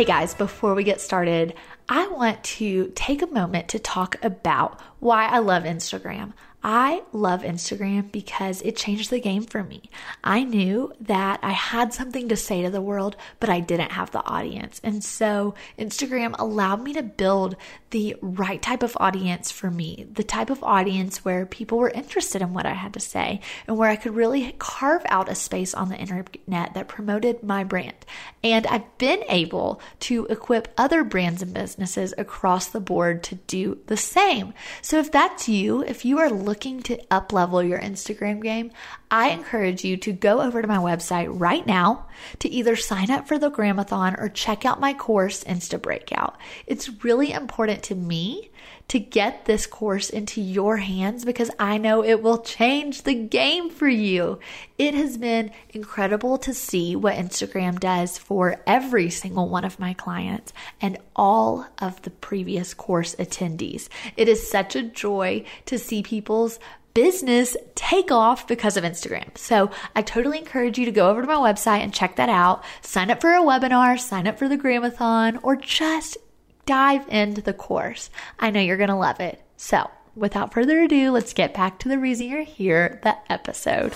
Hey guys, before we get started, I want to take a moment to talk about why I love Instagram. I love Instagram because it changed the game for me. I knew that I had something to say to the world, but I didn't have the audience. And so Instagram allowed me to build the right type of audience for me, the type of audience where people were interested in what I had to say and where I could really carve out a space on the internet that promoted my brand. And I've been able to equip other brands and businesses across the board to do the same. So if that's you, if you are looking to up level your Instagram game, I encourage you to go over to my website right now to either sign up for the Gramathon or check out my course, Insta Breakout. It's really important to me to get this course into your hands because I know it will change the game for you. It has been incredible to see what Instagram does for every single one of my clients and all of the previous course attendees. It is such a joy to see people's business take off because of Instagram. So I totally encourage you to go over to my website and check that out. Sign up for a webinar, sign up for the Gramathon, or just dive into the course. I know you're going to love it. So without further ado, let's get back to the reason you're here, the episode.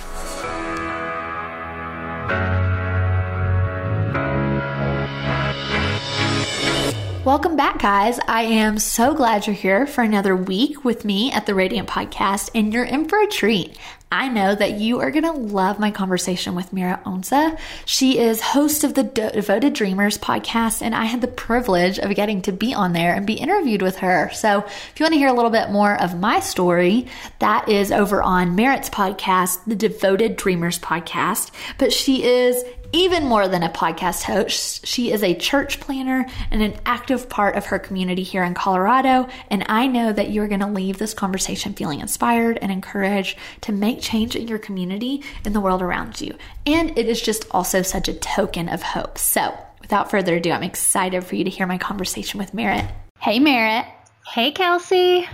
Welcome back, guys. I am so glad you're here for another week with me at the Radiant Podcast, and you're in for a treat. I know that you are going to love my conversation with Merritt Onsa. She is host of the Devoted Dreamers podcast, and I had the privilege of getting to be on there and be interviewed with her. So, if you want to hear a little bit more of my story, that is over on Merritt's podcast, the Devoted Dreamers podcast. But she is even more than a podcast host, she is a church planner and an active part of her community here in Colorado. And I know that you're going to leave this conversation feeling inspired and encouraged to make change in your community and the world around you. And it is just also such a token of hope. So, without further ado, I'm excited for you to hear my conversation with Merritt. Hey, Merritt. Hey, Kelsey.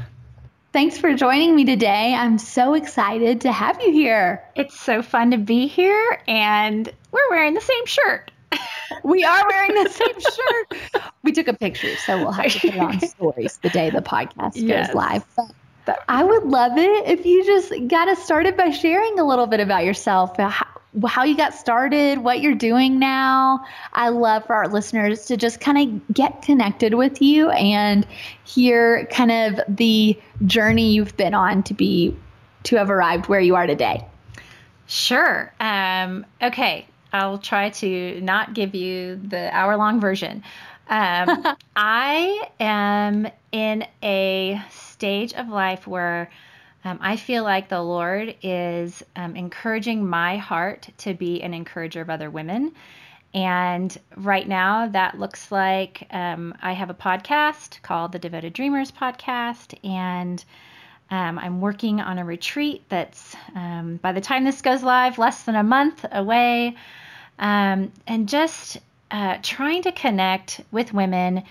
Thanks for joining me today. I'm so excited to have you here. It's so fun to be here, and we're wearing the same shirt. we are wearing the same shirt. We took a picture, so we'll have to put it on stories the day the podcast yes. goes live. But I would love it if you just got us started by sharing a little bit about yourself, how, how you got started, what you're doing now. I love for our listeners to just kind of get connected with you and hear kind of the journey you've been on to be to have arrived where you are today. Sure. Um, okay. I'll try to not give you the hour long version. Um, I am in a stage of life where um, I feel like the Lord is um, encouraging my heart to be an encourager of other women. And right now, that looks like um, I have a podcast called the Devoted Dreamers Podcast. And um, I'm working on a retreat that's, um, by the time this goes live, less than a month away. Um, and just uh, trying to connect with women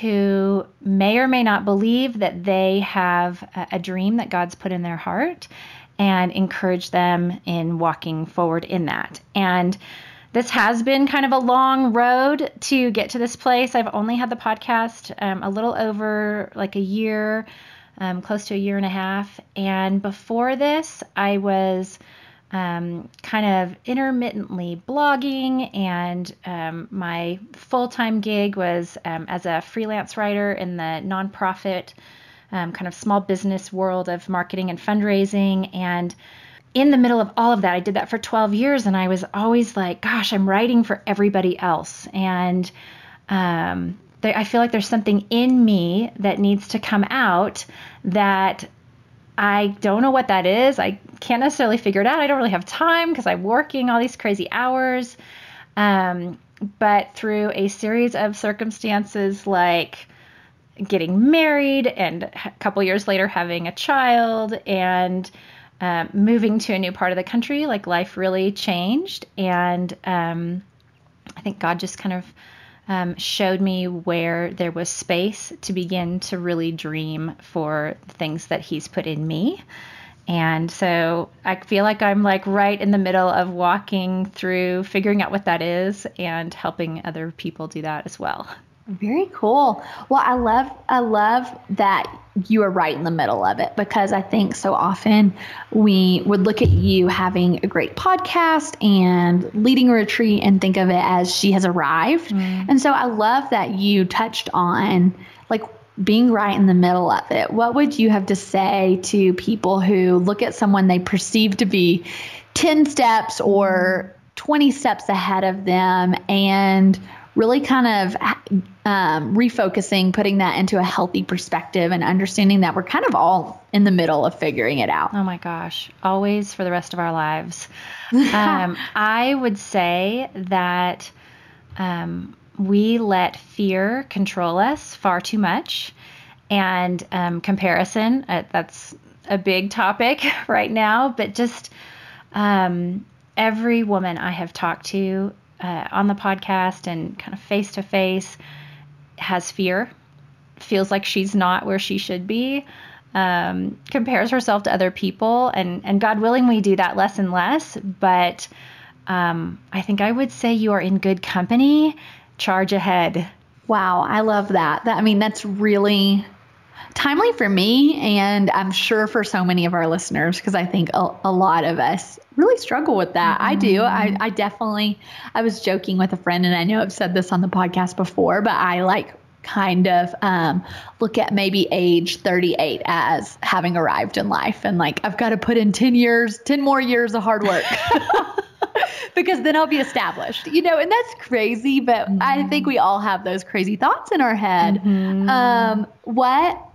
who may or may not believe that they have a, dream that God's put in their heart and encourage them in walking forward in that. And this has been kind of a long road to get to this place. I've only had the podcast um, a little over like a year, um, close to a year and a half. And before this, I was um, kind of intermittently blogging, and um, my full time gig was um, as a freelance writer in the nonprofit um, kind of small business world of marketing and fundraising. And in the middle of all of that, I did that for 12 years, and I was always like, gosh, I'm writing for everybody else. And um, I feel like there's something in me that needs to come out that I don't know what that is. I can't necessarily figure it out. I don't really have time because I'm working all these crazy hours. Um, but through a series of circumstances like getting married and a couple years later having a child and um, moving to a new part of the country, like life really changed. And um, I think God just kind of um, showed me where there was space to begin to really dream for things that He's put in me. And so I feel like I'm like right in the middle of walking through figuring out what that is and helping other people do that as well. Very cool. Well, I love I love that you are right in the middle of it because I think so often we would look at you having a great podcast and leading a retreat and think of it as she has arrived. Mm. And so I love that you touched on like being right in the middle of it. What would you have to say to people who look at someone they perceive to be 10 steps or 20 steps ahead of them and really kind of um, refocusing, putting that into a healthy perspective, and understanding that we're kind of all in the middle of figuring it out. Oh my gosh, always for the rest of our lives. um, I would say that um, we let fear control us far too much, and um, comparison. Uh, that's a big topic right now, but just um, every woman I have talked to uh, on the podcast and kind of face to face has fear, feels like she's not where she should be, um, compares herself to other people, and and God willing, we do that less and less. But um, I think I would say you are in good company. Charge ahead. Wow, I love that. That I mean, that's really timely for me, and I'm sure for so many of our listeners, because I think a, a, lot of us really struggle with that. Mm-hmm. I do. I, mm-hmm. I definitely, I was joking with a friend, and I know I've said this on the podcast before, but I like kind of um, look at maybe age 38 as having arrived in life and like I've got to put in 10 years, 10 more years of hard work. because then I'll be established, you know, and that's crazy, but mm-hmm. I think we all have those crazy thoughts in our head. Mm-hmm. Um, what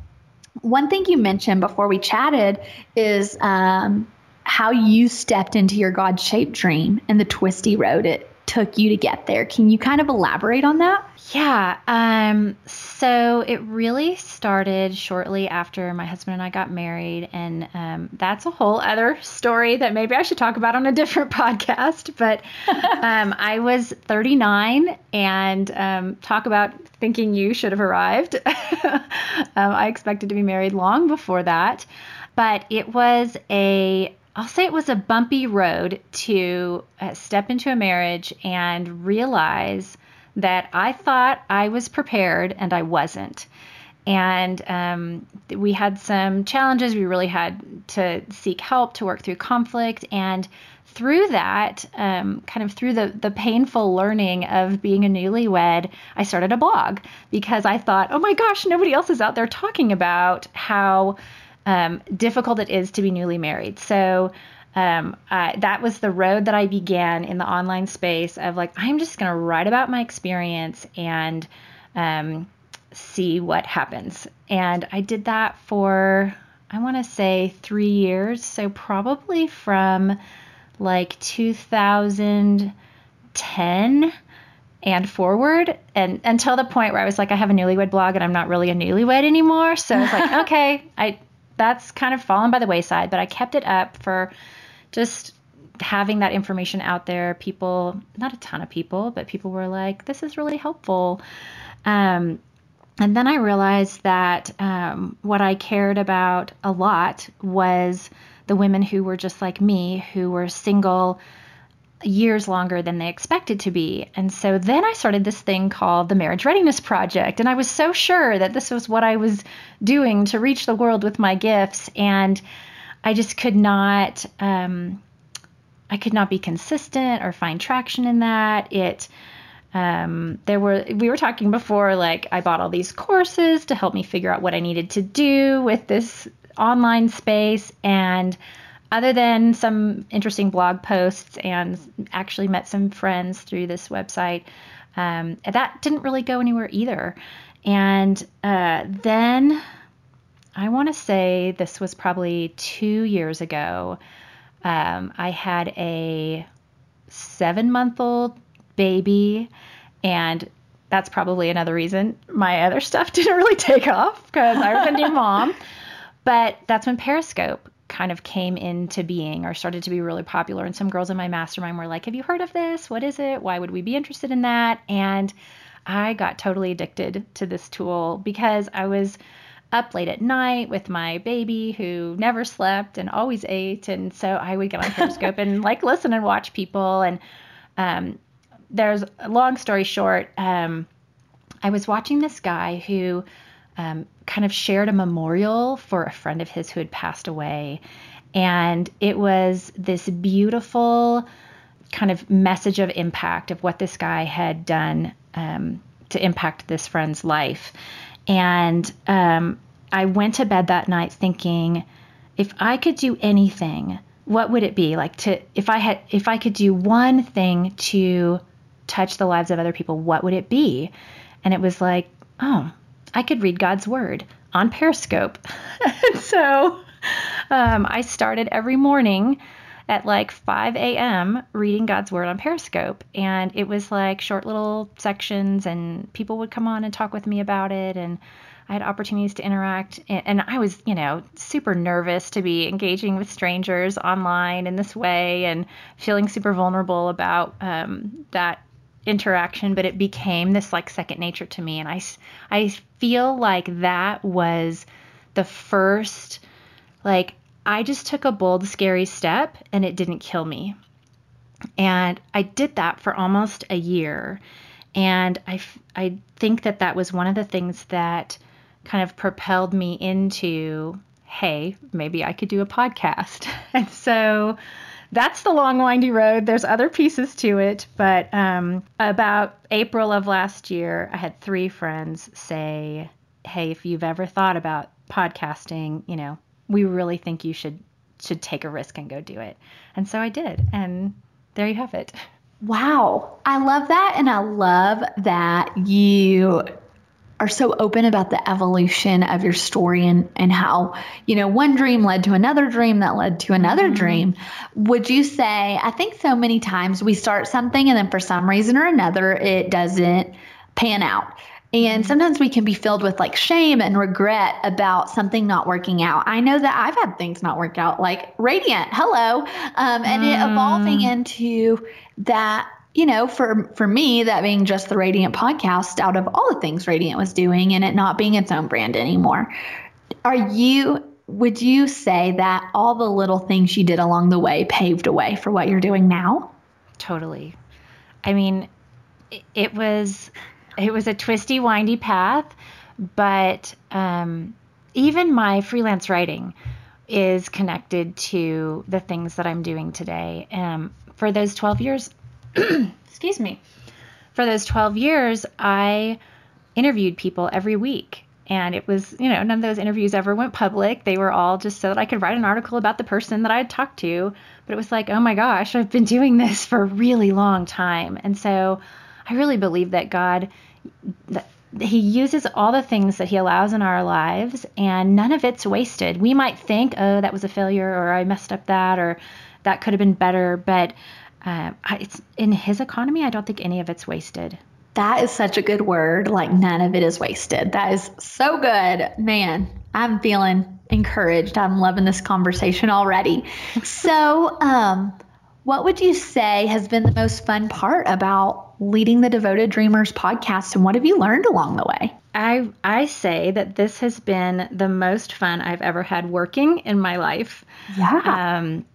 one thing you mentioned before we chatted is um, how you stepped into your God shaped dream and the twisty road it took you to get there. Can you kind of elaborate on that? Yeah. Um, so it really started shortly after my husband and I got married. And um, that's a whole other story that maybe I should talk about on a different podcast. But um, I was 39 and um, talk about thinking you should have arrived. Um, I expected to be married long before that. But it was a I'll say it was a bumpy road to uh, step into a marriage and realize that I thought I was prepared and I wasn't. And um, we had some challenges. We really had to seek help to work through conflict. And through that, um, kind of through the, the painful learning of being a newlywed, I started a blog because I thought, oh my gosh, nobody else is out there talking about how um, difficult it is to be newly married. So um, that was the road that I began in the online space of like, I'm just going to write about my experience and um, see what happens. And I did that for, I want to say, three years. So probably from like 2010 and forward and until the point where I was like I have a newlywed blog and I'm not really a newlywed anymore so I was like okay I that's kind of fallen by the wayside, but I kept it up for just having that information out there. People, not a ton of people, but people were like, this is really helpful. Um, and then I realized that um, what I cared about a lot was the women who were just like me, who were single years longer than they expected to be. And so then I started this thing called the Marriage Readiness Project. And I was so sure that this was what I was doing to reach the world with my gifts. And I just could not, um, I could not be consistent or find traction in that. It, um, there were, we were talking before, like I bought all these courses to help me figure out what I needed to do with this online space. And other than some interesting blog posts and actually met some friends through this website, um, that didn't really go anywhere either. And uh, then I want to say this was probably two years ago. Um, I had a seven month old baby And that's probably another reason my other stuff didn't really take off because I was a new mom. But that's when Periscope kind of came into being or started to be really popular. And some girls in my mastermind were like, Have you heard of this? What is it? Why would we be interested in that? And I got totally addicted to this tool because I was up late at night with my baby who never slept and always ate. And so I would get on Periscope and like listen and watch people. And um, there's a long story short, um, I was watching this guy who um, kind of shared a memorial for a friend of his who had passed away. And it was this beautiful kind of message of impact of what this guy had done um, to impact this friend's life. And um, I went to bed that night thinking, if I could do anything, what would it be like to if I had if I could do one thing to touch the lives of other people, what would it be? And it was like, oh, I could read God's word on Periscope. and so um, I started every morning at like 5 a.m. reading God's Word on Periscope. And it was like short little sections, and people would come on and talk with me about it. And I had opportunities to interact. And I was, you know, super nervous to be engaging with strangers online in this way and feeling super vulnerable about um, that interaction. But it became this like second nature to me. And I, I feel like that was the first, like, I just took a bold, scary step and it didn't kill me. And I did that for almost a year. And I, I think that that was one of the things that kind of propelled me into, hey, maybe I could do a podcast. And so that's the long, windy road. There's other pieces to it. But um, about April of last year, I had three friends say, hey, if you've ever thought about podcasting, you know, we really think you should should take a risk and go do it. And so I did. And there you have it. Wow. I love that and I love that you are so open about the evolution of your story and, and how, you know, one dream led to another dream that led to another mm-hmm. dream. Would you say, I think so many times we start something and then for some reason or another it doesn't pan out. And sometimes we can be filled with like shame and regret about something not working out. I know that I've had things not work out, like Radiant, hello, um, and mm. it evolving into that. You know, for for me, that being just the Radiant podcast, out of all the things Radiant was doing, and it not being its own brand anymore. Are you? Would you say that all the little things you did along the way paved a way for what you're doing now? Totally. I mean, it was it was a twisty, windy path, but um, even my freelance writing is connected to the things that I'm doing today. Um, for those 12 years, excuse me, for those 12 years, I interviewed people every week. And it was, you know, none of those interviews ever went public. They were all just so that I could write an article about the person that I had talked to. But it was like, oh my gosh, I've been doing this for a really long time. And so I really believe that God he uses all the things that he allows in our lives and none of it's wasted. We might think, oh, that was a failure or I messed up that or that could have been better, but uh, it's in his economy, I don't think any of it's wasted. That is such a good word. Like none of it is wasted. That is so good. Man, I'm feeling encouraged. I'm loving this conversation already. so, um, what would you say has been the most fun part about leading the Devoted Dreamers podcast and what have you learned along the way? I I say that this has been the most fun I've ever had working in my life. Yeah. Um,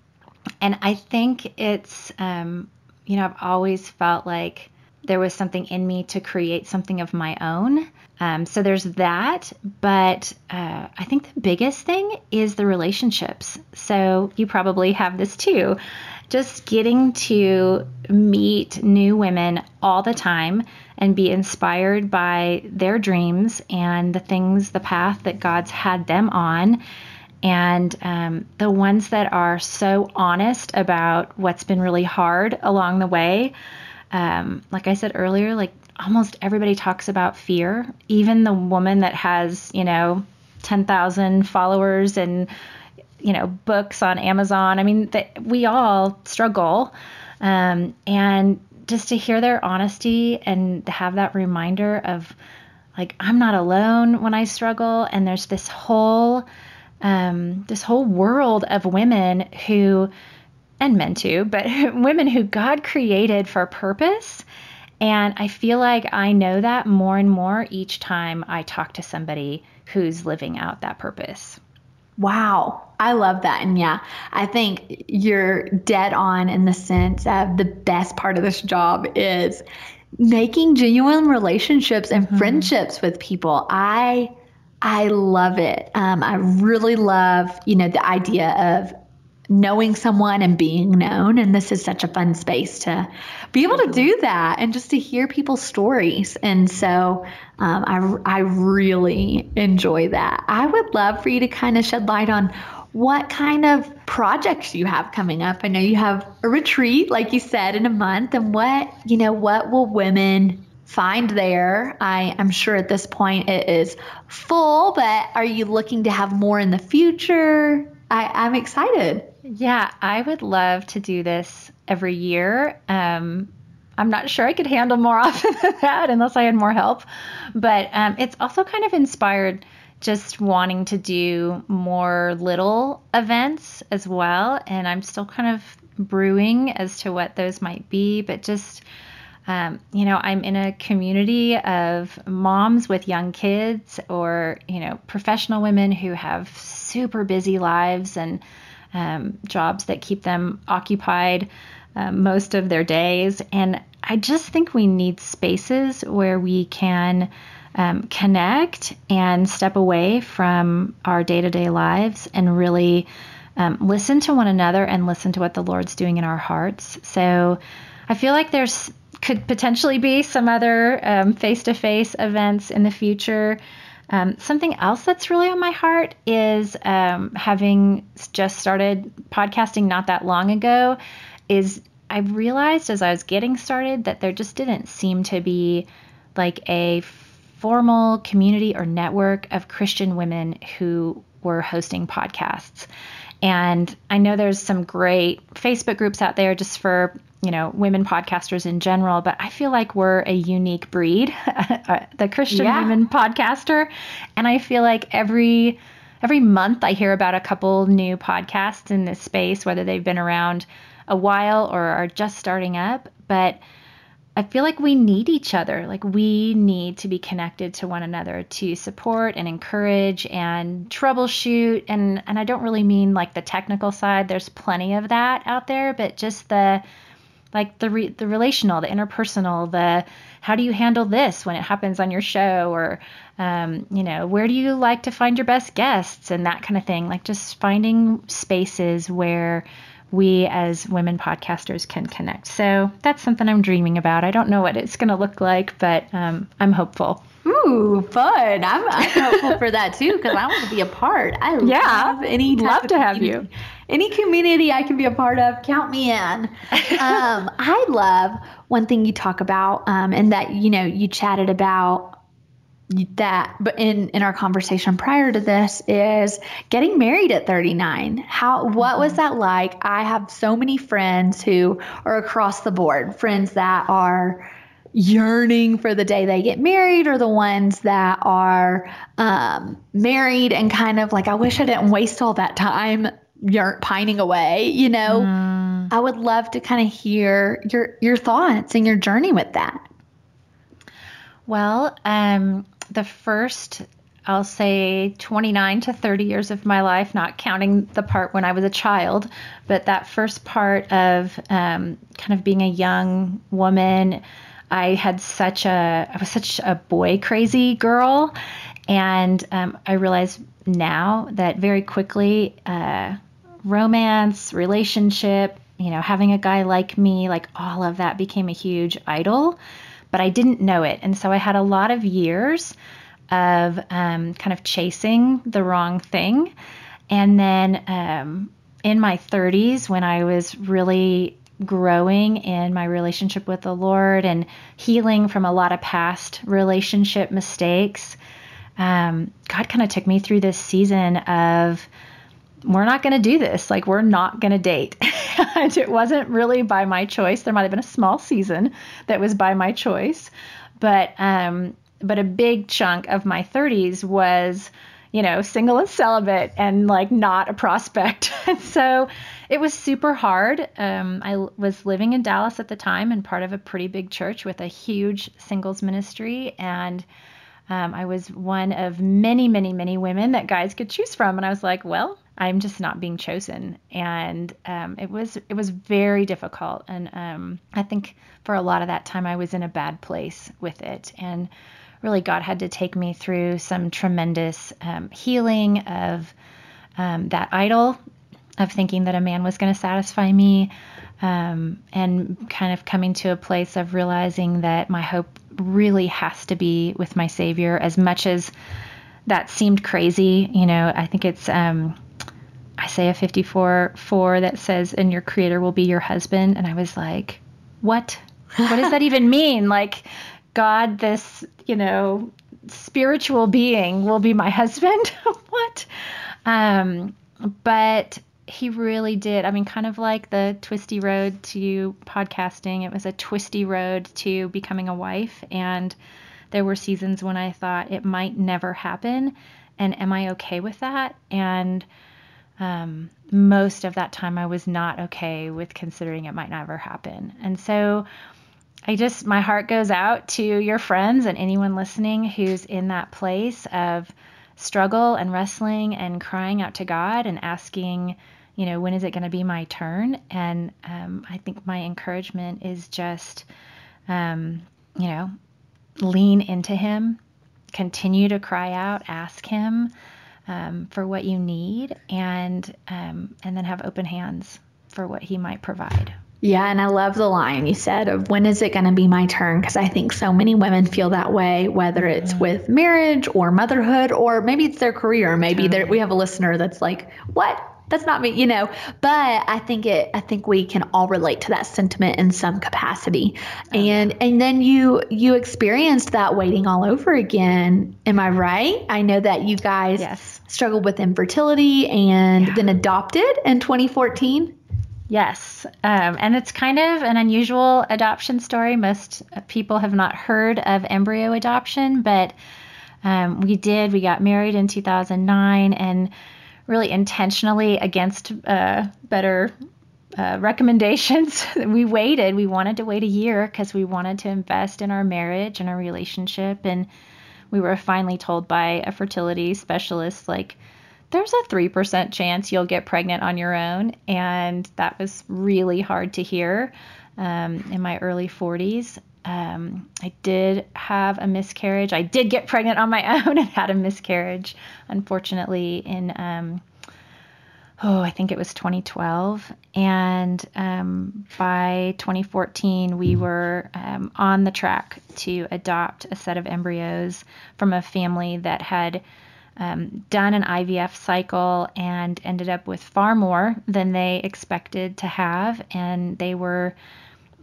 and I think it's um, you know, I've always felt like there was something in me to create something of my own. Um, so there's that, but uh, I think the biggest thing is the relationships. So you probably have this too just getting to meet new women all the time and be inspired by their dreams and the things, the path that God's had them on. And um, the ones that are so honest about what's been really hard along the way. Um, like I said earlier, like almost everybody talks about fear. Even the woman that has, you know, 10,000 followers and you know books on Amazon. I mean, the, we all struggle, um, and just to hear their honesty and have that reminder of like I'm not alone when I struggle and there's this whole um, this whole world of women who and men too, but women who God created for a purpose. And I feel like I know that more and more each time I talk to somebody who's living out that purpose. Wow. I love that. And yeah, I think you're dead on in the sense of the best part of this job is making genuine relationships and mm-hmm. friendships with people. I I love it. Um, I really love, you know, the idea of knowing someone and being known. And this is such a fun space to be able to do that and just to hear people's stories. And so um, I, I really enjoy that. I would love for you to kind of shed light on what kind of projects you have coming up. I know you have a retreat, like you said, in a month. And what, you know, what will women find there? I am sure at this point it is full, but are you looking to have more in the future? I, I'm excited. Yeah, I would love to do this every year. Um, I'm not sure I could handle more often than that unless I had more help. But um, it's also kind of inspired just wanting to do more little events as well. And I'm still kind of brewing as to what those might be, but just. Um, you know, I'm in a community of moms with young kids or, you know, professional women who have super busy lives and um, jobs that keep them occupied uh, most of their days. And I just think we need spaces where we can um, connect and step away from our day to day lives and really um, listen to one another and listen to what the Lord's doing in our hearts. So I feel like there's could potentially be some other face to face events in the future. Um, something else that's really on my heart is um, having just started podcasting not that long ago. Is I realized as I was getting started that there just didn't seem to be like a formal community or network of Christian women who were hosting podcasts. And I know there's some great Facebook groups out there just for, you know, women podcasters in general, but I feel like we're a unique breed, uh, the Christian yeah. women podcaster. And I feel like every every month I hear about a couple new podcasts in this space, whether they've been around a while or are just starting up. But I feel like we need each other. Like we need to be connected to one another to support and encourage and troubleshoot. And and I don't really mean like the technical side. There's plenty of that out there, but just the like the re- the relational, the interpersonal, the how do you handle this when it happens on your show, or um, you know where do you like to find your best guests and that kind of thing. Like just finding spaces where we as women podcasters can connect. So that's something I'm dreaming about. I don't know what it's going to look like, but um, I'm hopeful. Ooh, fun! I'm, I'm hopeful for that too because I want to be a part. I yeah, love any love to have you. Any community I can be a part of, count me in. um, I love one thing you talk about, um, and that you know you chatted about that but in in our conversation prior to this is getting married at 39 how what was mm-hmm. that like i have so many friends who are across the board friends that are yearning for the day they get married or the ones that are um, married and kind of like i wish i didn't waste all that time you're pining away you know mm. i would love to kind of hear your your thoughts and your journey with that well, um, the first I'll say 29 to 30 years of my life, not counting the part when I was a child, but that first part of um, kind of being a young woman, I had such a, I was such a boy crazy girl. And um, I realize now that very quickly, uh, romance, relationship, you know, having a guy like me, like all of that became a huge idol, but I didn't know it. And so I had a lot of years of um, kind of chasing the wrong thing. And then um, in my 30s, when I was really growing in my relationship with the Lord and healing from a lot of past relationship mistakes, um, God kind of took me through this season of we're not going to do this. Like, we're not going to date. and it wasn't really by my choice. There might have been a small season that was by my choice, but um, but a big chunk of my 30s was you know, single and celibate and like not a prospect. and so it was super hard. Um, I was living in Dallas at the time and part of a pretty big church with a huge singles ministry. And um, I was one of many, many, many women that guys could choose from. And I was like, well, I'm just not being chosen. And um, it was it was very difficult. And um, I think for a lot of that time, I was in a bad place with it. And really God had to take me through some tremendous um, healing of um, that idol of thinking that a man was going to satisfy me um, and kind of coming to a place of realizing that my hope really has to be with my Savior as much as that seemed crazy. You know, I think it's um, Isaiah 54 4 that says, and your creator will be your husband. And I was like, what? What does that even mean? Like, God, this, you know, spiritual being will be my husband. what? Um, but he really did. I mean, kind of like the twisty road to podcasting, it was a twisty road to becoming a wife. And there were seasons when I thought it might never happen. And am I okay with that? And um, most of that time, I was not okay with considering it might never happen. And so, I just, my heart goes out to your friends and anyone listening who's in that place of struggle and wrestling and crying out to God and asking, you know, when is it going to be my turn? And um, I think my encouragement is just, um, you know, lean into Him, continue to cry out, ask Him um, for what you need, and um, and then have open hands for what He might provide. Yeah, and I love the line you said of when is it going to be my turn? Because I think so many women feel that way, whether it's mm-hmm. with marriage or motherhood, or maybe it's their career. Maybe totally. we have a listener that's like, "What? That's not me," you know. But I think it. I think we can all relate to that sentiment in some capacity. Oh, and and then you you experienced that waiting all over again. Am I right? I know that you guys yes. Struggled with infertility and yeah. then adopted in 2014. Yes. Um, and it's kind of an unusual adoption story. Most people have not heard of embryo adoption, but um, we did. We got married in 2009 and really intentionally against uh, better uh, recommendations. we waited. We wanted to wait a year because we wanted to invest in our marriage and our relationship. And we were finally told by a fertility specialist, like, there's a 3% chance you'll get pregnant on your own. And that was really hard to hear um, in my early 40s. Um, I did have a miscarriage. I did get pregnant on my own and had a miscarriage, unfortunately, in, um, oh, I think it was 2012. And um, by 2014, we were um, on the track to adopt a set of embryos from a family that had um, done an IVF cycle and ended up with far more than they expected to have. And they were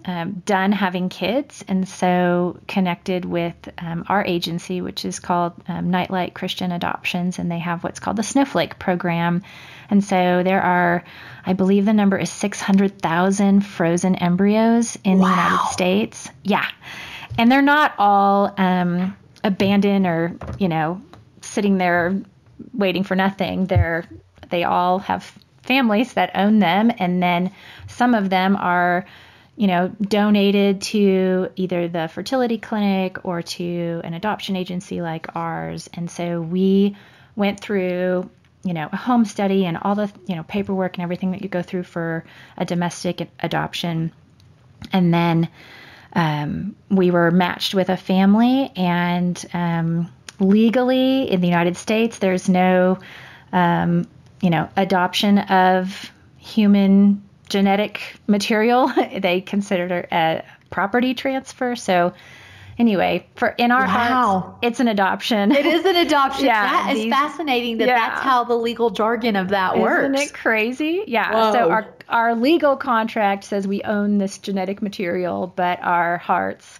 um, done having kids, and so connected with um, our agency, which is called um, Nightlight Christian Adoptions, and they have what's called the Snowflake Program. And so there are, I believe the number is 600,000 frozen embryos in wow. the United States. Yeah. And they're not all um, abandoned or, you know, sitting there waiting for nothing. They're they all have families that own them, and then some of them are, you know, donated to either the fertility clinic or to an adoption agency like ours. And so we went through you know a home study and all the you know paperwork and everything that you go through for a domestic adoption and then um, we were matched with a family and um, legally in the United States, there's no, um, you know, adoption of human genetic material. they consider it a property transfer. So, anyway, for in our wow. hearts, it's an adoption. It is an adoption. yeah, that these, is fascinating. That yeah. that's how the legal jargon of that Isn't works. Isn't it crazy? Yeah. Whoa. So our our legal contract says we own this genetic material, but our hearts,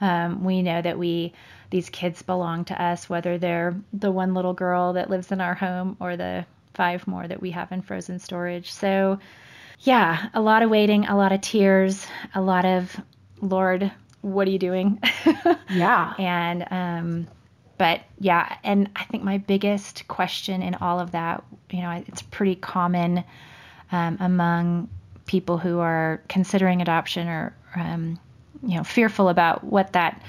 um, we know that we these kids belong to us, whether they're the one little girl that lives in our home or the five more that we have in frozen storage. So, yeah, a lot of waiting, a lot of tears, a lot of Lord, what are you doing? yeah. And um but yeah, and I think my biggest question in all of that, you know, it's pretty common um, among people who are considering adoption or um, you know fearful about what that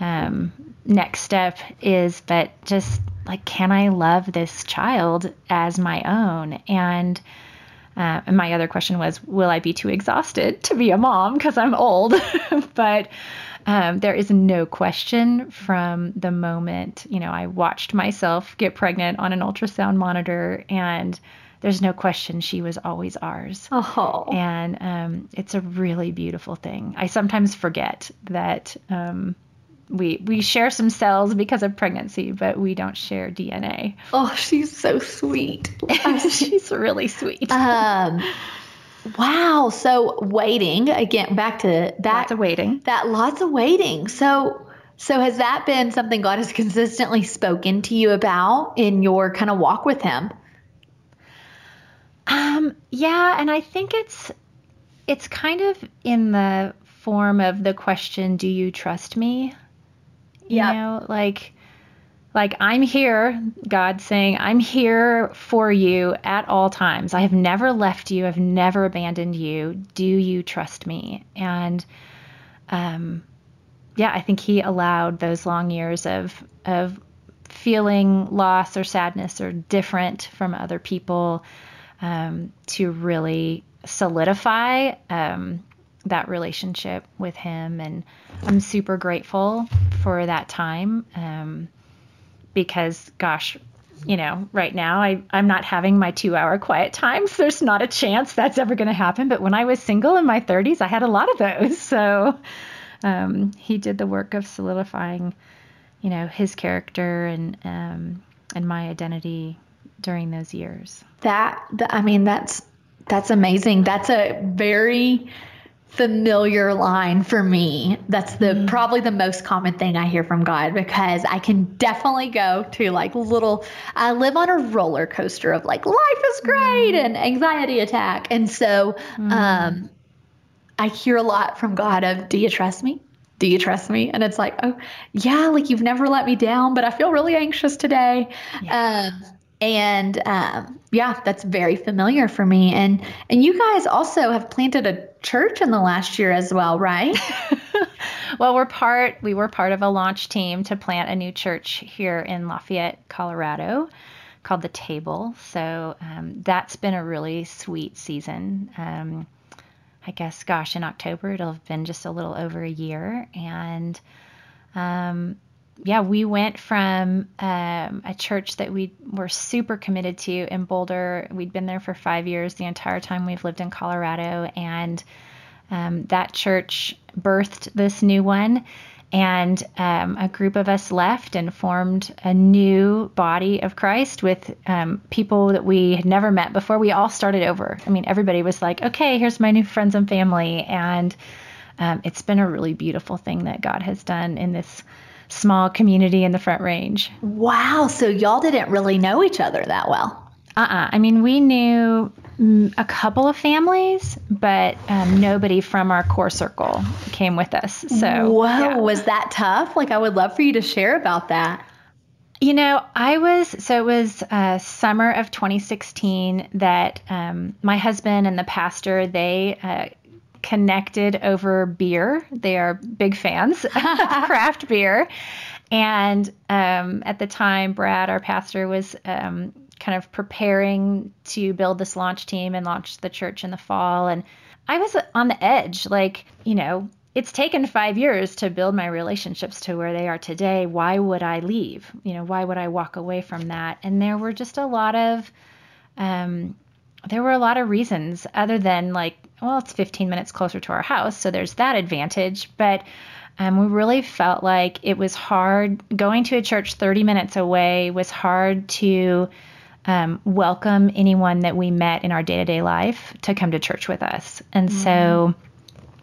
um, next step is, but just like, can I love this child as my own? And uh, and my other question was, will I be too exhausted to be a mom because I'm old? but um, there is no question from the moment, you know, I watched myself get pregnant on an ultrasound monitor and there's no question she was always ours. Oh. And um, it's a really beautiful thing. I sometimes forget that um, we we share some cells because of pregnancy, but we don't share DNA. Oh, she's so sweet. she's really sweet. Um, wow. So waiting again, back to that. Lots of waiting. That lots of waiting. So. So has that been something God has consistently spoken to you about in your kind of walk with him? Um, yeah, and I think it's it's kind of in the form of the question, "Do you trust me?" You yep. know, like like I'm here, God saying, "I'm here for you at all times. I have never left you. I've never abandoned you. Do you trust me?" And um yeah, I think he allowed those long years of of feeling loss or sadness or different from other people um, to really solidify um, that relationship with him. And I'm super grateful for that time um, because, gosh, you know, right now I, I'm not having my two hour quiet times. There's not a chance that's ever going to happen. But when I was single in my 30s, I had a lot of those. So um, he did the work of solidifying, you know, his character and um, and my identity during those years. That, I mean, that's that's amazing. That's a very familiar line for me. That's the mm. probably the most common thing I hear from God because I can definitely go to like little I live on a roller coaster of like life is great mm. and anxiety attack. And so mm. um I hear a lot from God of do you trust me? Do you trust me? And it's like, oh, yeah, like you've never let me down, but I feel really anxious today. Yeah. Um, and um, yeah, that's very familiar for me. And and you guys also have planted a church in the last year as well, right? well, we're part. We were part of a launch team to plant a new church here in Lafayette, Colorado, called the Table. So um, that's been a really sweet season. Um, I guess, gosh, in October it'll have been just a little over a year, and um, yeah, we went from um, a church that we were super committed to in Boulder. We'd been there for five years, the entire time we've lived in Colorado, and um, that church birthed this new one. And um, a group of us left and formed a new body of Christ with um, people that we had never met before. We all started over. I mean, everybody was like, okay, here's my new friends and family. And um, it's been a really beautiful thing that God has done in this small community in the Front Range. Wow. So y'all didn't really know each other that well. Uh uh-uh. uh I mean, we knew a couple of families, but um, nobody from our core circle came with us. So, whoa, yeah. was that tough? Like, I would love for you to share about that. You know, I was, so it was uh, summer of 2016 that um, my husband and the pastor, they uh, connected over beer. They are big fans of craft beer. And um, at the time, Brad, our pastor, was um, kind of preparing to build this launch team and launch the church in the fall. And I was on the edge. Like, you know, it's taken five years to build my relationships to where they are today. Why would I leave? You know, why would I walk away from that? And there were just a lot of, um, there were a lot of reasons other than like well, it's 15 minutes closer to our house, so there's that advantage. But um, we really felt like it was hard going to a church 30 minutes away was hard to um, welcome anyone that we met in our day to day life to come to church with us. And mm-hmm. so,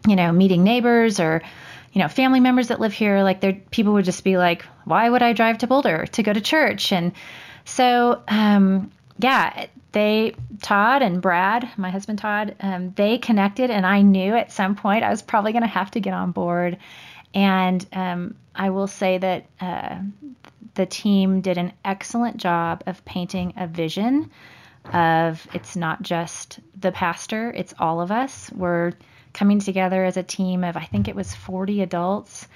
you know, meeting neighbors or you know, family members that live here, like there, people would just be like, "Why would I drive to Boulder to go to church?" And so, um, yeah, they Todd and Brad, my husband Todd, um, they connected, and I knew at some point I was probably going to have to get on board. And um, I will say that uh, the team did an excellent job of painting a vision of it's not just the pastor, it's all of us. We're coming together as a team of I think it was 40 adults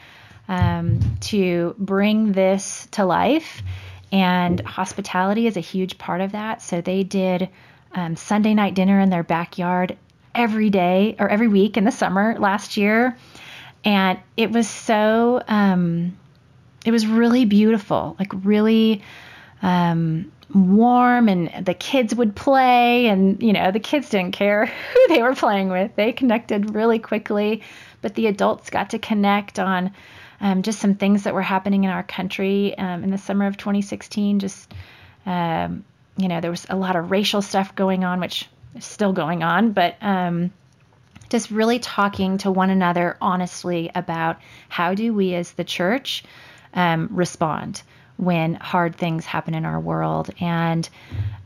um, to bring this to life. And hospitality is a huge part of that. So they did um, Sunday night dinner in their backyard every day or every week in the summer last year. And it was so, um, it was really beautiful, like really um, warm, and the kids would play. And, you know, the kids didn't care who they were playing with, they connected really quickly. But the adults got to connect on um, just some things that were happening in our country um, in the summer of 2016. Just, um, you know, there was a lot of racial stuff going on, which is still going on, but um, just really talking to one another honestly about how do we as the church um, respond when hard things happen in our world and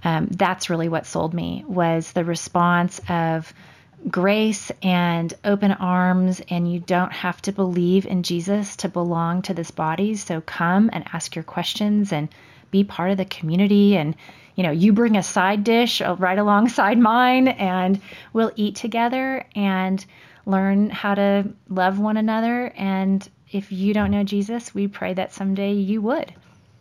um, that's really what sold me was the response of grace and open arms, and you don't have to believe in Jesus to belong to this body. So come and ask your questions and be part of the community. And, you know, you bring a side dish right alongside mine, and we'll eat together and learn how to love one another. And if you don't know Jesus, we pray that someday you would.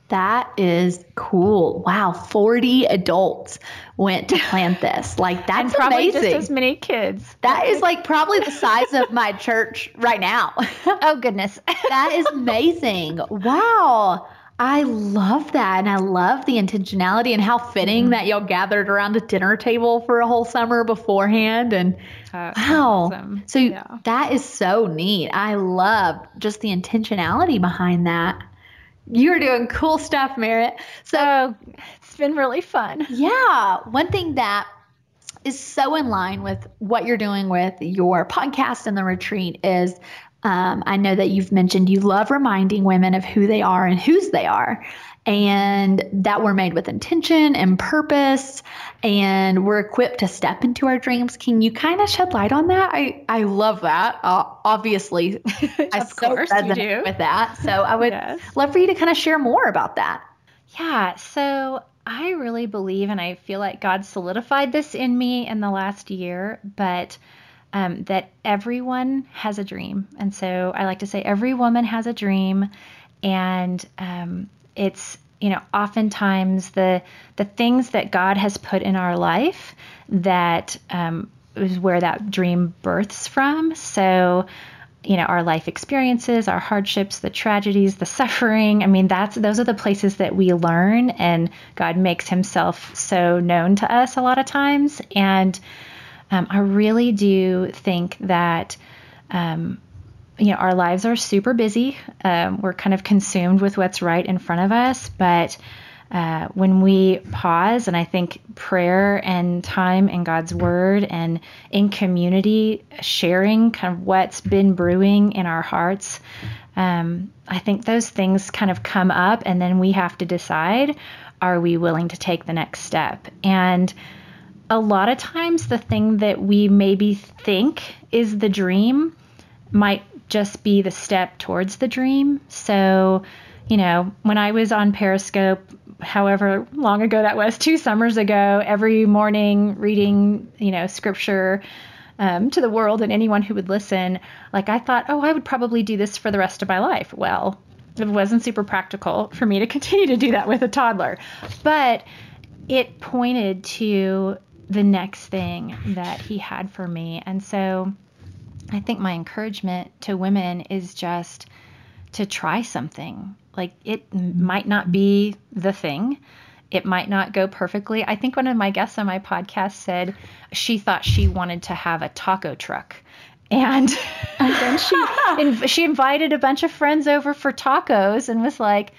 That is cool. Wow, 40 adults went to plant this. Like that's and probably amazing. just as many kids. That is like probably the size of my church right now. oh goodness. that is amazing. Wow. I love that. And I love the intentionality and how fitting mm-hmm. that y'all gathered around a dinner table for a whole summer beforehand. And That's wow. Awesome. So yeah. that is so neat. I love just the intentionality behind that. You're doing cool stuff, Merritt. So it's been really fun. Yeah. One thing that is so in line with what you're doing with your podcast and the retreat is um, I know that you've mentioned you love reminding women of who they are and whose they are and that we're made with intention and purpose and we're equipped to step into our dreams. Can you kind of shed light on that? I, I love that. Uh, obviously, I so resonate with that. So I would yes. love for you to kind of share more about that. Yeah. So I really believe, and I feel like God solidified this in me in the last year, but um, that everyone has a dream. And so I like to say every woman has a dream. And um, it's you know oftentimes the the things that God has put in our life that um, is where that dream births from. So you know our life experiences our hardships the tragedies the suffering i mean that's those are the places that we learn and god makes himself so known to us a lot of times and um, i really do think that um, you know, our lives are super busy. Um, we're kind of consumed with what's right in front of us. But uh, when we pause, and I think prayer and time in God's Word and in community, sharing kind of what's been brewing in our hearts, um, I think those things kind of come up, and then we have to decide are we willing to take the next step? And a lot of times, the thing that we maybe think is the dream might just be the step towards the dream. So, you know, when I was on Periscope, however long ago that was, two summers ago, every morning reading, you know, scripture um, to the world and anyone who would listen, like I thought, oh, I would probably do this for the rest of my life. Well, it wasn't super practical for me to continue to do that with a toddler, but it pointed to the next thing that he had for me. And so, I think my encouragement to women is just to try something. Like it might not be the thing. It might not go perfectly. I think one of my guests on my podcast said she thought she wanted to have a taco truck. And, then she she invited a bunch of friends over for tacos and was like,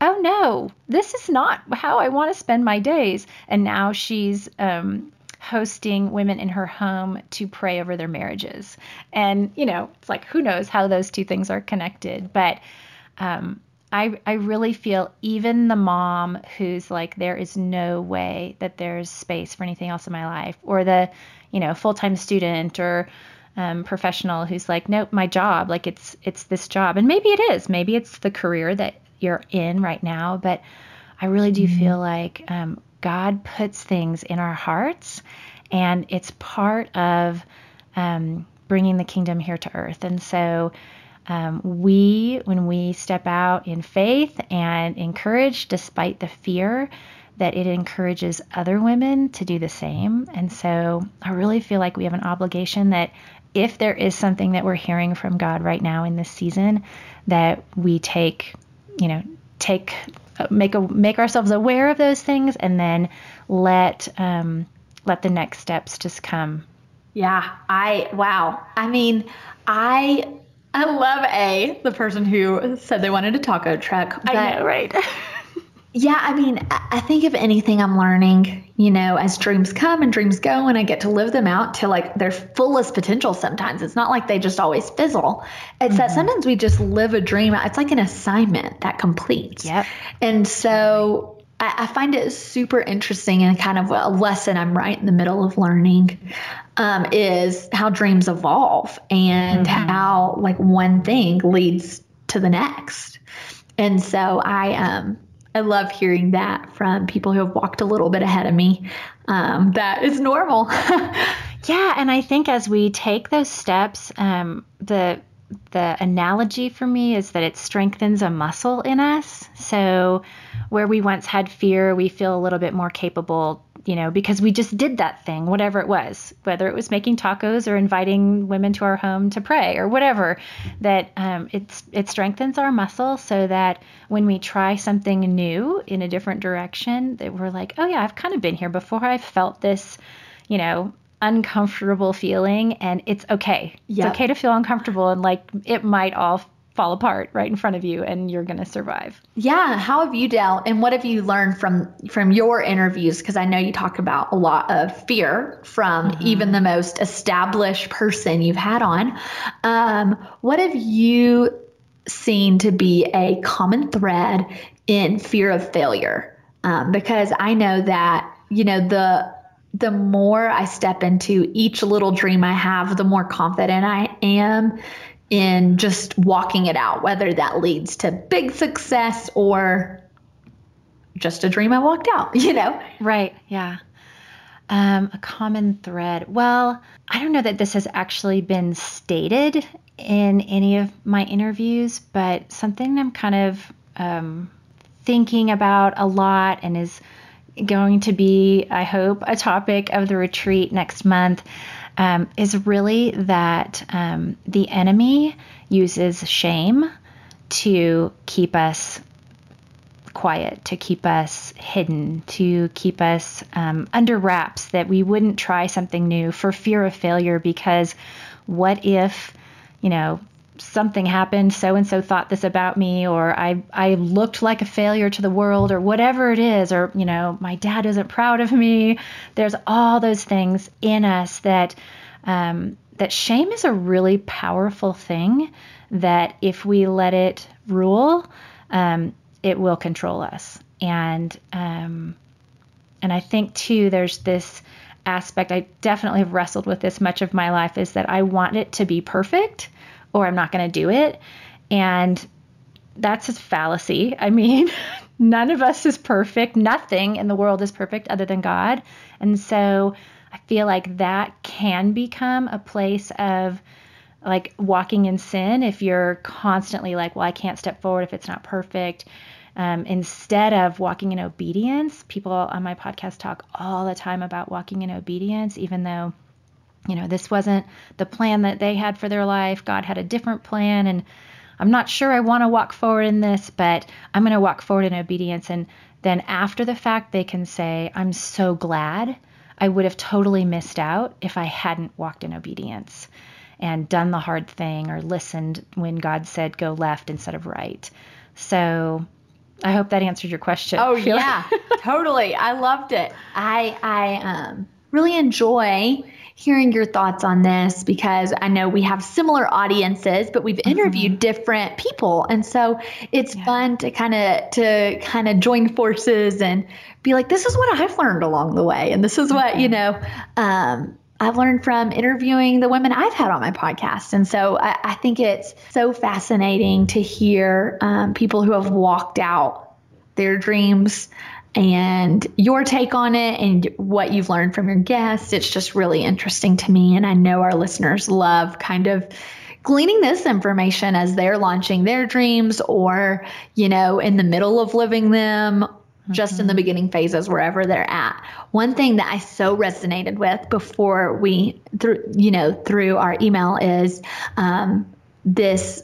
"Oh no, this is not how I want to spend my days." And now she's um, hosting women in her home to pray over their marriages. And, you know, it's like, who knows how those two things are connected. But um, I, I really feel even the mom who's like, there is no way that there's space for anything else in my life, or the, you know, full time student or um, professional who's like, nope, my job, like it's it's this job, and maybe it is, maybe it's the career that you're in right now, but I really do mm-hmm. feel like um, God puts things in our hearts, and it's part of um, bringing the kingdom here to earth, and so um, we, when we step out in faith and encourage, despite the fear, that it encourages other women to do the same. And so I really feel like we have an obligation that if there is something that we're hearing from God right now in this season, that we take, you know, take make a make ourselves aware of those things and then let um, let the next steps just come. Yeah, I wow. I mean, I I love A, the person who said they wanted a taco truck. But I know, right? yeah, I mean, I think if anything, I'm learning, you know, as dreams come and dreams go, and I get to live them out to like their fullest potential sometimes. It's not like they just always fizzle. It's mm-hmm. that sometimes we just live a dream. It's like an assignment that completes. Yep. And so I, I find it super interesting and kind of a lesson I'm right in the middle of learning um, is how dreams evolve and mm-hmm. how like one thing leads to the next. And so I um I love hearing that from people who have walked a little bit ahead of me. Um, that is normal. yeah, and I think as we take those steps, um, the the analogy for me is that it strengthens a muscle in us. So where we once had fear, we feel a little bit more capable, you know, because we just did that thing, whatever it was, whether it was making tacos or inviting women to our home to pray or whatever, that um, it's, it strengthens our muscle so that when we try something new in a different direction, that we're like, oh yeah, I've kind of been here before. I've felt this, you know, uncomfortable feeling and it's okay. Yep. It's okay to feel uncomfortable and like it might all fall apart right in front of you and you're going to survive. Yeah, how have you dealt and what have you learned from from your interviews because I know you talk about a lot of fear from mm-hmm. even the most established person you've had on. Um, what have you seen to be a common thread in fear of failure? Um, because I know that you know the the more I step into each little dream I have, the more confident I am in just walking it out, whether that leads to big success or just a dream I walked out, you know? Right. Yeah. Um, a common thread. Well, I don't know that this has actually been stated in any of my interviews, but something I'm kind of um, thinking about a lot and is going to be, I hope, a topic of the retreat next month um, is really that um, the enemy uses shame to keep us quiet, to keep us hidden, to keep us um, under wraps, that we wouldn't try something new for fear of failure because what if, you know, something happened, so and so thought this about me, or I, I looked like a failure to the world, or whatever it is, or, you know, my dad isn't proud of me. There's all those things in us that, um, that shame is a really powerful thing that if we let it rule, um, it will control us. And, um, and I think too, there's this aspect, I definitely have wrestled with this much of my life, is that I want it to be perfect or I'm not going to do it. And that's a fallacy. I mean, none of us is perfect. Nothing in the world is perfect other than God. And so I feel like that can become a place of like walking in sin if you're constantly like, well, I can't step forward if it's not perfect. Um, instead of walking in obedience, people on my podcast talk all the time about walking in obedience, even though you know, this wasn't the plan that they had for their life. God had a different plan. And I'm not sure I want to walk forward in this, but I'm going to walk forward in obedience. And then after the fact, they can say, I'm so glad I would have totally missed out if I hadn't walked in obedience and done the hard thing or listened when God said go left instead of right. So I hope that answered your question. Oh yeah, totally. I loved it. I I um really enjoy hearing your thoughts on this because I know we have similar audiences, but we've interviewed mm-hmm. different people. And so it's yeah. fun to kind of to kind of join forces and be like, this is what I've learned along the way. And this is what, you know, um, I've learned from interviewing the women I've had on my podcast. And so I, I think it's so fascinating to hear um, people who have walked out their dreams and your take on it and what you've learned from your guests. It's just really interesting to me. And I know our listeners love kind of gleaning this information as they're launching their dreams or, you know, in the middle of living them just mm-hmm. in the mm-hmm. beginning phases wherever they're at. One thing that I so resonated with before we through you know through our email is um, this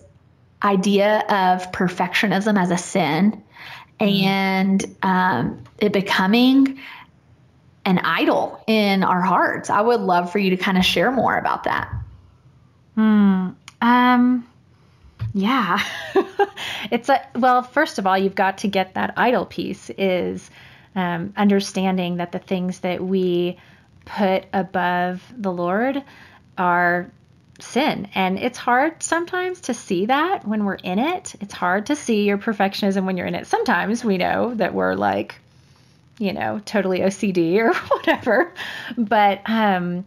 idea of perfectionism as a sin. And um, it becoming an idol in our hearts. I would love for you to kind of share more about that. Hmm. Um yeah. it's a, well, first of all, you've got to get that idol piece is um, understanding that the things that we put above the Lord are sin. And it's hard sometimes to see that when we're in it. It's hard to see your perfectionism when you're in it. Sometimes we know that we're like, you know, totally OCD or whatever. But, um,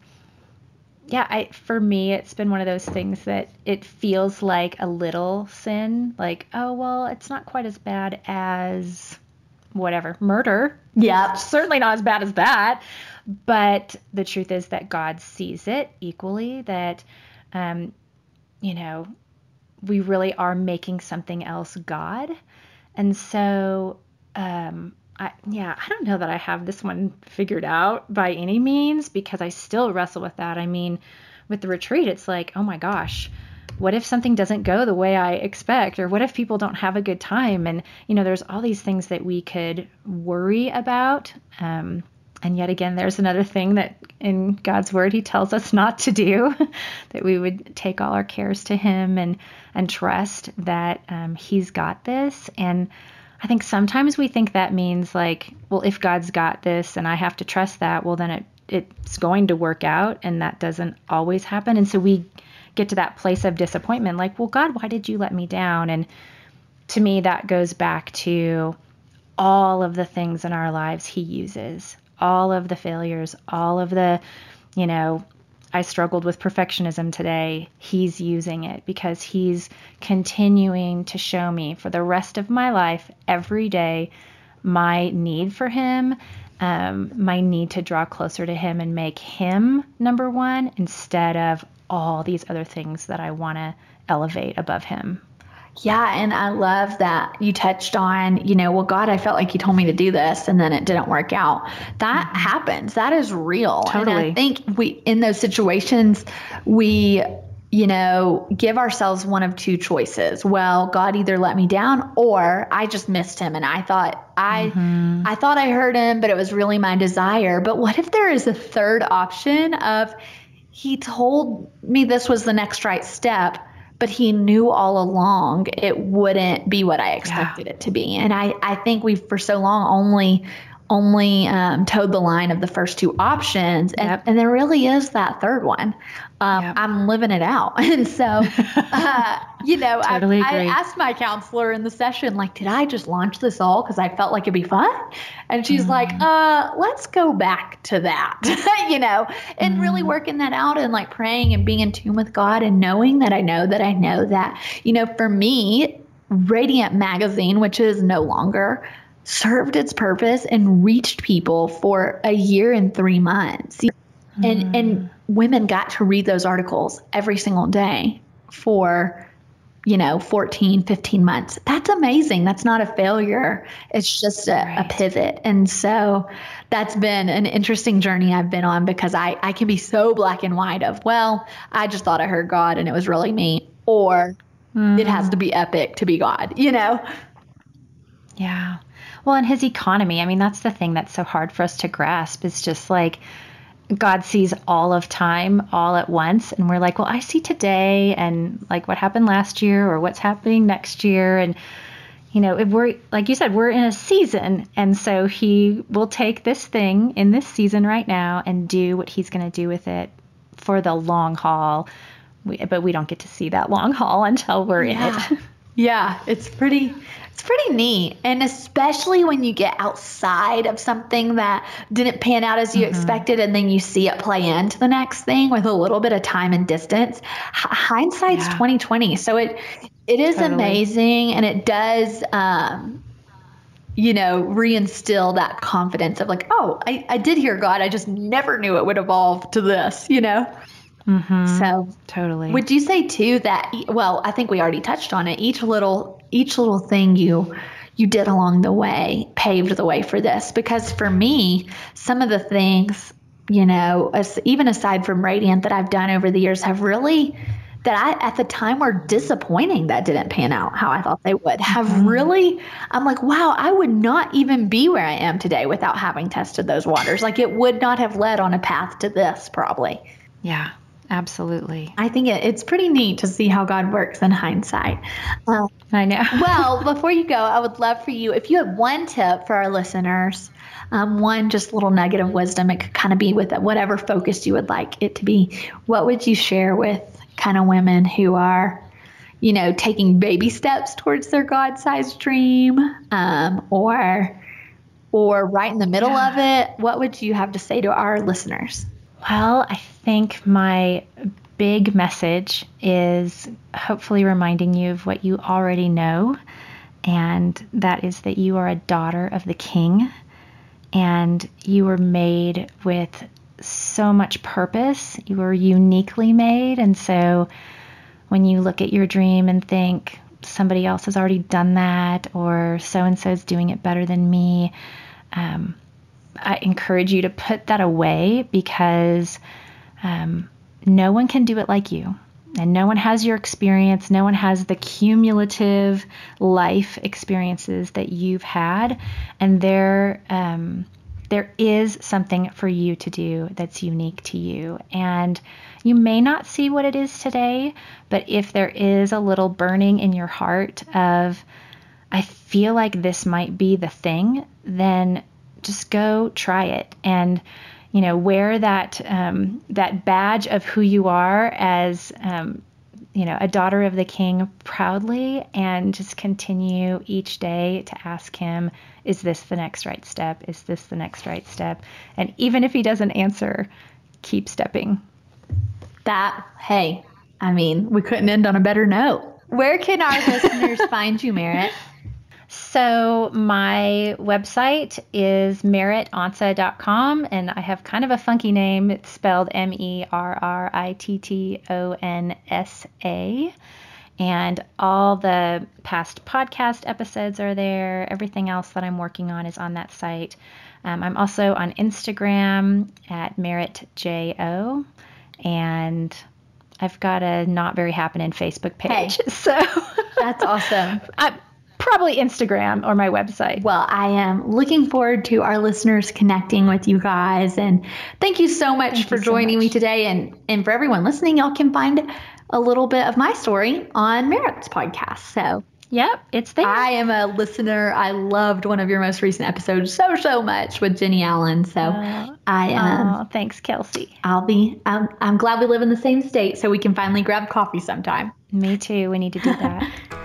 yeah, I for me it's been one of those things that it feels like a little sin, like, oh well, it's not quite as bad as whatever, murder. Yeah. Certainly not as bad as that. But the truth is that God sees it equally, that um, you know, we really are making something else God. And so um I, yeah, I don't know that I have this one figured out by any means because I still wrestle with that. I mean, with the retreat, it's like, oh my gosh, what if something doesn't go the way I expect? Or what if people don't have a good time? And, you know, there's all these things that we could worry about. Um, and yet again, there's another thing that in God's word He tells us not to do, that we would take all our cares to Him and and trust that um, He's got this. And I think sometimes we think that means like, well, if God's got this and I have to trust that, well, then it it's going to work out, and that doesn't always happen. And so we get to that place of disappointment, like, well, God, why did you let me down? And to me, that goes back to all of the things in our lives He uses, all of the failures, all of the, you know, I struggled with perfectionism today, he's using it because he's continuing to show me for the rest of my life, every day, my need for him, um, my need to draw closer to him and make him number one instead of all these other things that I want to elevate above him. Yeah, and I love that you touched on, you know, well, God, I felt like you told me to do this and then it didn't work out. That mm-hmm. happens. That is real. Totally. And I think we, in those situations, we, you know, give ourselves one of two choices. Well, God either let me down or I just missed him and I thought I mm-hmm. I thought I heard him, but it was really my desire. But what if there is a third option of he told me this was the next right step? But he knew all along it wouldn't be what I expected yeah. it to be. And I, I think we've for so long only only um, toed the line of the first two options, and, yep. and there really is that third one. Um, yep. I'm living it out, and so uh, you know, totally I, I, asked my counselor in the session, like, did I just launch this all because I felt like it'd be fun? And she's mm. like, uh, let's go back to that, you know, and mm. really working that out and like praying and being in tune with God and knowing that I know that I know that, you know, for me, Radiant Magazine, which is no longer served its purpose and reached people for a year and three months. And mm. and women got to read those articles every single day for you know 14 15 months that's amazing that's not a failure it's just a, right. a, pivot and so that's been an interesting journey i've been on because I, I can be so black and white of well i just thought i heard god and it was really me or mm. it has to be epic to be god you know yeah well, in his economy, I mean, that's the thing that's so hard for us to grasp. It's just like God sees all of time all at once. And we're like, well, I see today and like what happened last year or what's happening next year. And, you know, if we're like you said, we're in a season, and so he will take this thing in this season right now and do what he's going to do with it for the long haul. We, but we don't get to see that long haul until we're Yeah. in it. Yeah, it's pretty it's pretty neat. And especially when you get outside of something that didn't pan out as you expected and then you see it play into the next thing with a little bit of time and distance. H- hindsight's Yeah. 2020. So it it is Totally. amazing and it does um you know, reinstill that confidence of like, oh, I, I did hear God. I just never knew it would evolve to this, you know? Mm-hmm. So Totally. would you say too that well, I think we already touched on it. Each little each little thing you you did along the way paved the way for this because for me, some of the things, you know, as, even aside from Radiant that I've done over the years have really that I at the time were disappointing that didn't pan out how I thought they would. Have really I'm like, wow, I would not even be where I am today without having tested those waters. Like it would not have led on a path to this probably. yeah, absolutely. I think it, it's pretty neat to see how God works in hindsight. Uh, I know. well, before you go, I would love for you, if you had one tip for our listeners, um, one just little nugget of wisdom, it could kind of be with whatever focus you would like it to be. What would you share with kind of women who are, you know, taking baby steps towards their God-sized dream, um, or or right in the middle of it? What would you have to say to our listeners? Well, I think my big message is hopefully reminding you of what you already know, and that is that you are a daughter of the King, and you were made with so much purpose. You were uniquely made, and so when you look at your dream and think somebody else has already done that, or so and so is doing it better than me, um, I encourage you to put that away because um, no one can do it like you. And no one has your experience. No one has the cumulative life experiences that you've had. And there, um, there is something for you to do that's unique to you. And you may not see what it is today, but if there is a little burning in your heart of, I feel like this might be the thing, then just go try it and you know wear that um, that badge of who you are as um, you know a daughter of the king proudly and just continue each day to ask him is this the next right step is this the next right step and even if he doesn't answer keep stepping That, hey, I mean, we couldn't end on a better note. Where can our listeners find you, Merritt? So my website is merrittonsa.com and I have kind of a funky name. It's spelled M E R R I T T O N S A. And all the past podcast episodes are there. Everything else that I'm working on is on that site. Um, I'm also on Instagram at merrittjo. And I've got a not very happening Facebook page. Hey. So That's awesome. I, probably Instagram or my website. Well, I am looking forward to our listeners connecting with you guys. And thank you so much Thank for you so joining me today. And, and for everyone listening, y'all can find a little bit of my story on Merritt's podcast. So Yep, it's there. I am a listener. I loved one of your most recent episodes so, so much with Jennie Allen. So Oh, I am. oh, thanks, Kelsey. I'll be. I'm, I'm glad we live in the same state, so we can finally grab coffee sometime. Me too. We need to do that.